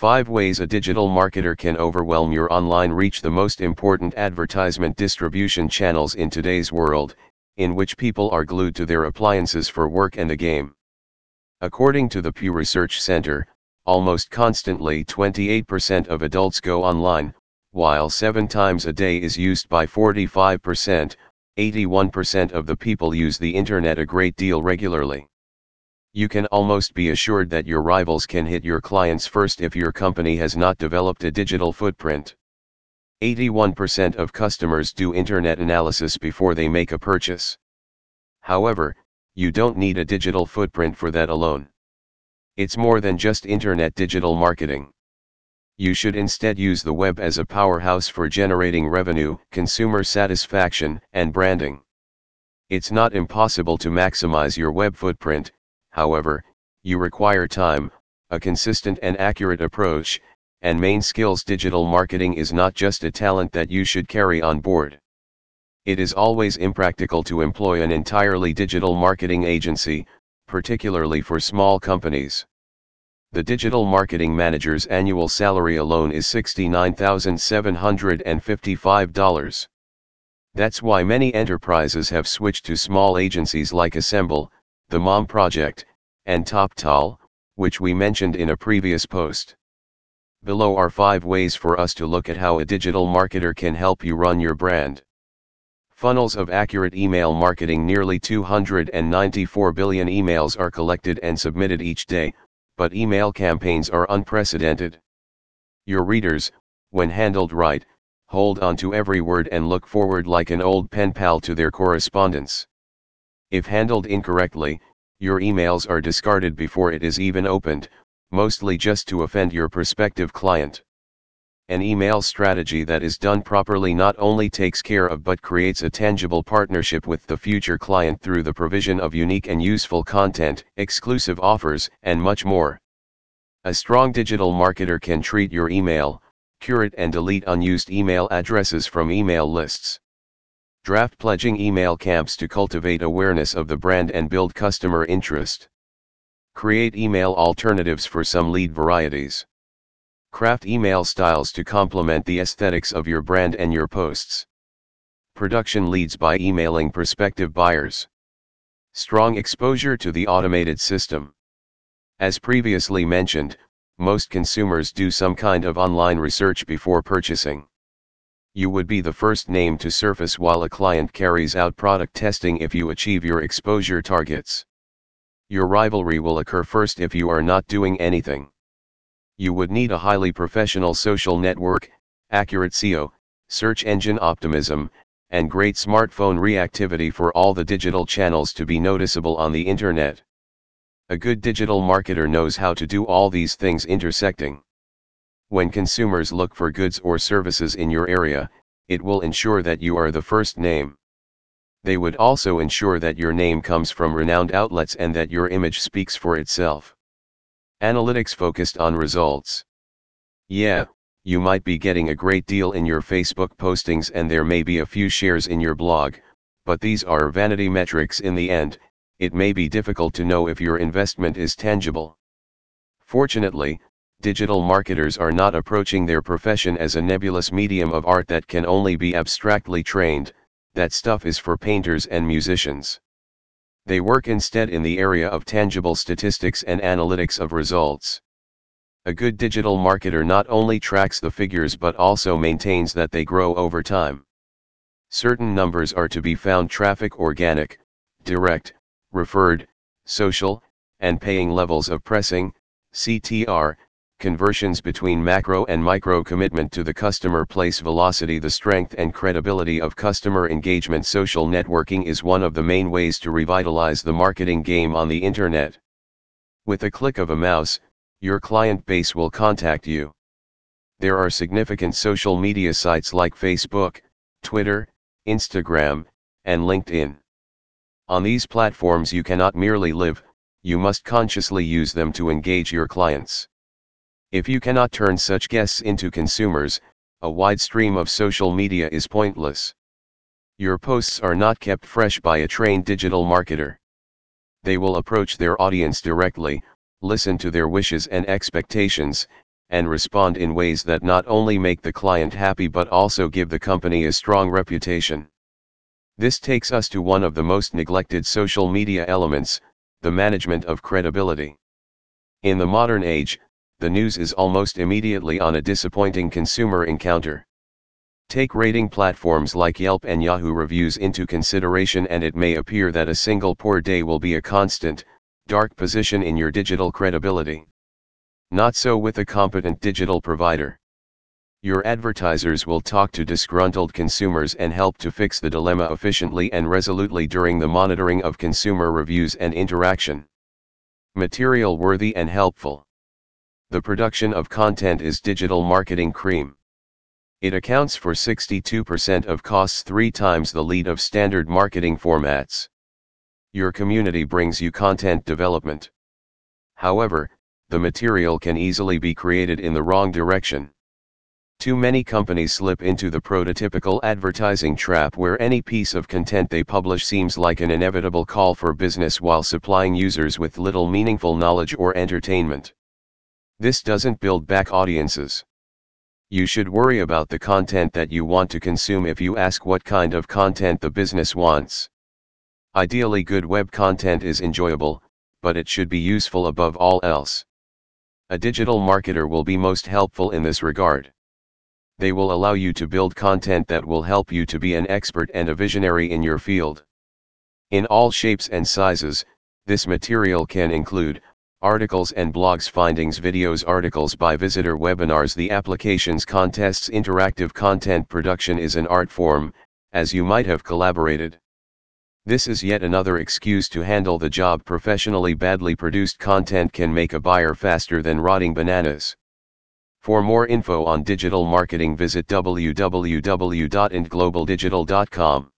5 ways a digital marketer can overwhelm your online reach the most important advertisement distribution channels in today's world, in which people are glued to their appliances for work and the game. According to the Pew Research Center, almost constantly 28% of adults go online, while 7 times a day is used by 45%, 81% of the people use the internet a great deal regularly. You can almost be assured that your rivals can hit your clients first if your company has not developed a digital footprint. 81% of customers do internet analysis before they make a purchase. However, you don't need a digital footprint for that alone. It's more than just internet digital marketing. You should instead use the web as a powerhouse for generating revenue, consumer satisfaction, and branding. It's not impossible to maximize your web footprint, however, you require time, a consistent and accurate approach, and main skills digital marketing is not just a talent that you should carry on board. It is always impractical to employ an entirely digital marketing agency, particularly for small companies. The digital marketing manager's annual salary alone is $69,755. That's why many enterprises have switched to small agencies like Assemble, the Mom Project, and TopTal, which we mentioned in a previous post. Below are 5 ways for us to look at how a digital marketer can help you run your brand. Funnels of accurate email marketing Nearly 294 billion emails are collected and submitted each day, but email campaigns are unprecedented. Your readers, when handled right, hold on to every word and look forward like an old pen pal to their correspondence. If handled incorrectly, your emails are discarded before it is even opened, mostly just to offend your prospective client. An email strategy that is done properly not only takes care of but creates a tangible partnership with the future client through the provision of unique and useful content, exclusive offers, and much more. A strong digital marketer can treat your email, curate and delete unused email addresses from email lists. Draft pledging email camps to cultivate awareness of the brand and build customer interest. Create email alternatives for some lead varieties. Craft email styles to complement the aesthetics of your brand and your posts. Production leads by emailing prospective buyers. Strong exposure to the automated system. As previously mentioned, most consumers do some kind of online research before purchasing you would be the first name to surface while a client carries out product testing if you achieve your exposure targets. Your rivalry will occur first if you are not doing anything. You would need a highly professional social network, accurate SEO, search engine optimism, and great smartphone reactivity for all the digital channels to be noticeable on the internet. A good digital marketer knows how to do all these things intersecting. When consumers look for goods or services in your area, it will ensure that you are the first name. They would also ensure that your name comes from renowned outlets and that your image speaks for itself. Analytics focused on results. Yeah, you might be getting a great deal in your Facebook postings and there may be a few shares in your blog, but these are vanity metrics in the end, it may be difficult to know if your investment is tangible. Fortunately, digital marketers are not approaching their profession as a nebulous medium of art that can only be abstractly trained, that stuff is for painters and musicians. They work instead in the area of tangible statistics and analytics of results. A good digital marketer not only tracks the figures but also maintains that they grow over time. Certain numbers are to be found traffic organic, direct, referred, social, and paying levels of pressing, CTR, conversions between macro and micro commitment to the customer place velocity the strength and credibility of customer engagement social networking is one of the main ways to revitalize the marketing game on the internet. With a click of a mouse, your client base will contact you. There are significant social media sites like Facebook, Twitter, Instagram, and LinkedIn. On these platforms you cannot merely live, you must consciously use them to engage your clients. If you cannot turn such guests into consumers, a wide stream of social media is pointless. Your posts are not kept fresh by a trained digital marketer. They will approach their audience directly, listen to their wishes and expectations, and respond in ways that not only make the client happy but also give the company a strong reputation. This takes us to one of the most neglected social media elements, the management of credibility. In the modern age, the news is almost immediately on a disappointing consumer encounter. Take rating platforms like Yelp and Yahoo reviews into consideration and it may appear that a single poor day will be a constant, dark position in your digital credibility. Not so with a competent digital provider. Your advertisers will talk to disgruntled consumers and help to fix the dilemma efficiently and resolutely during the monitoring of consumer reviews and interaction. Material worthy and helpful. The production of content is digital marketing cream. It accounts for 62% of costs three times the lead of standard marketing formats. Your community brings you content development. However, the material can easily be created in the wrong direction. Too many companies slip into the prototypical advertising trap where any piece of content they publish seems like an inevitable call for business while supplying users with little meaningful knowledge or entertainment. This doesn't build back audiences. You should worry about the content that you want to consume if you ask what kind of content the business wants. Ideally, good web content is enjoyable, but it should be useful above all else. A digital marketer will be most helpful in this regard. They will allow you to build content that will help you to be an expert and a visionary in your field. In all shapes and sizes, this material can include articles and blogs, findings, videos, articles by visitor, webinars, the applications, contests, interactive content production is an art form, as you might have collaborated. This is yet another excuse to handle the job professionally badly produced content can make a buyer faster than rotting bananas. For more info on digital marketing visit www.intglobaldigital.com.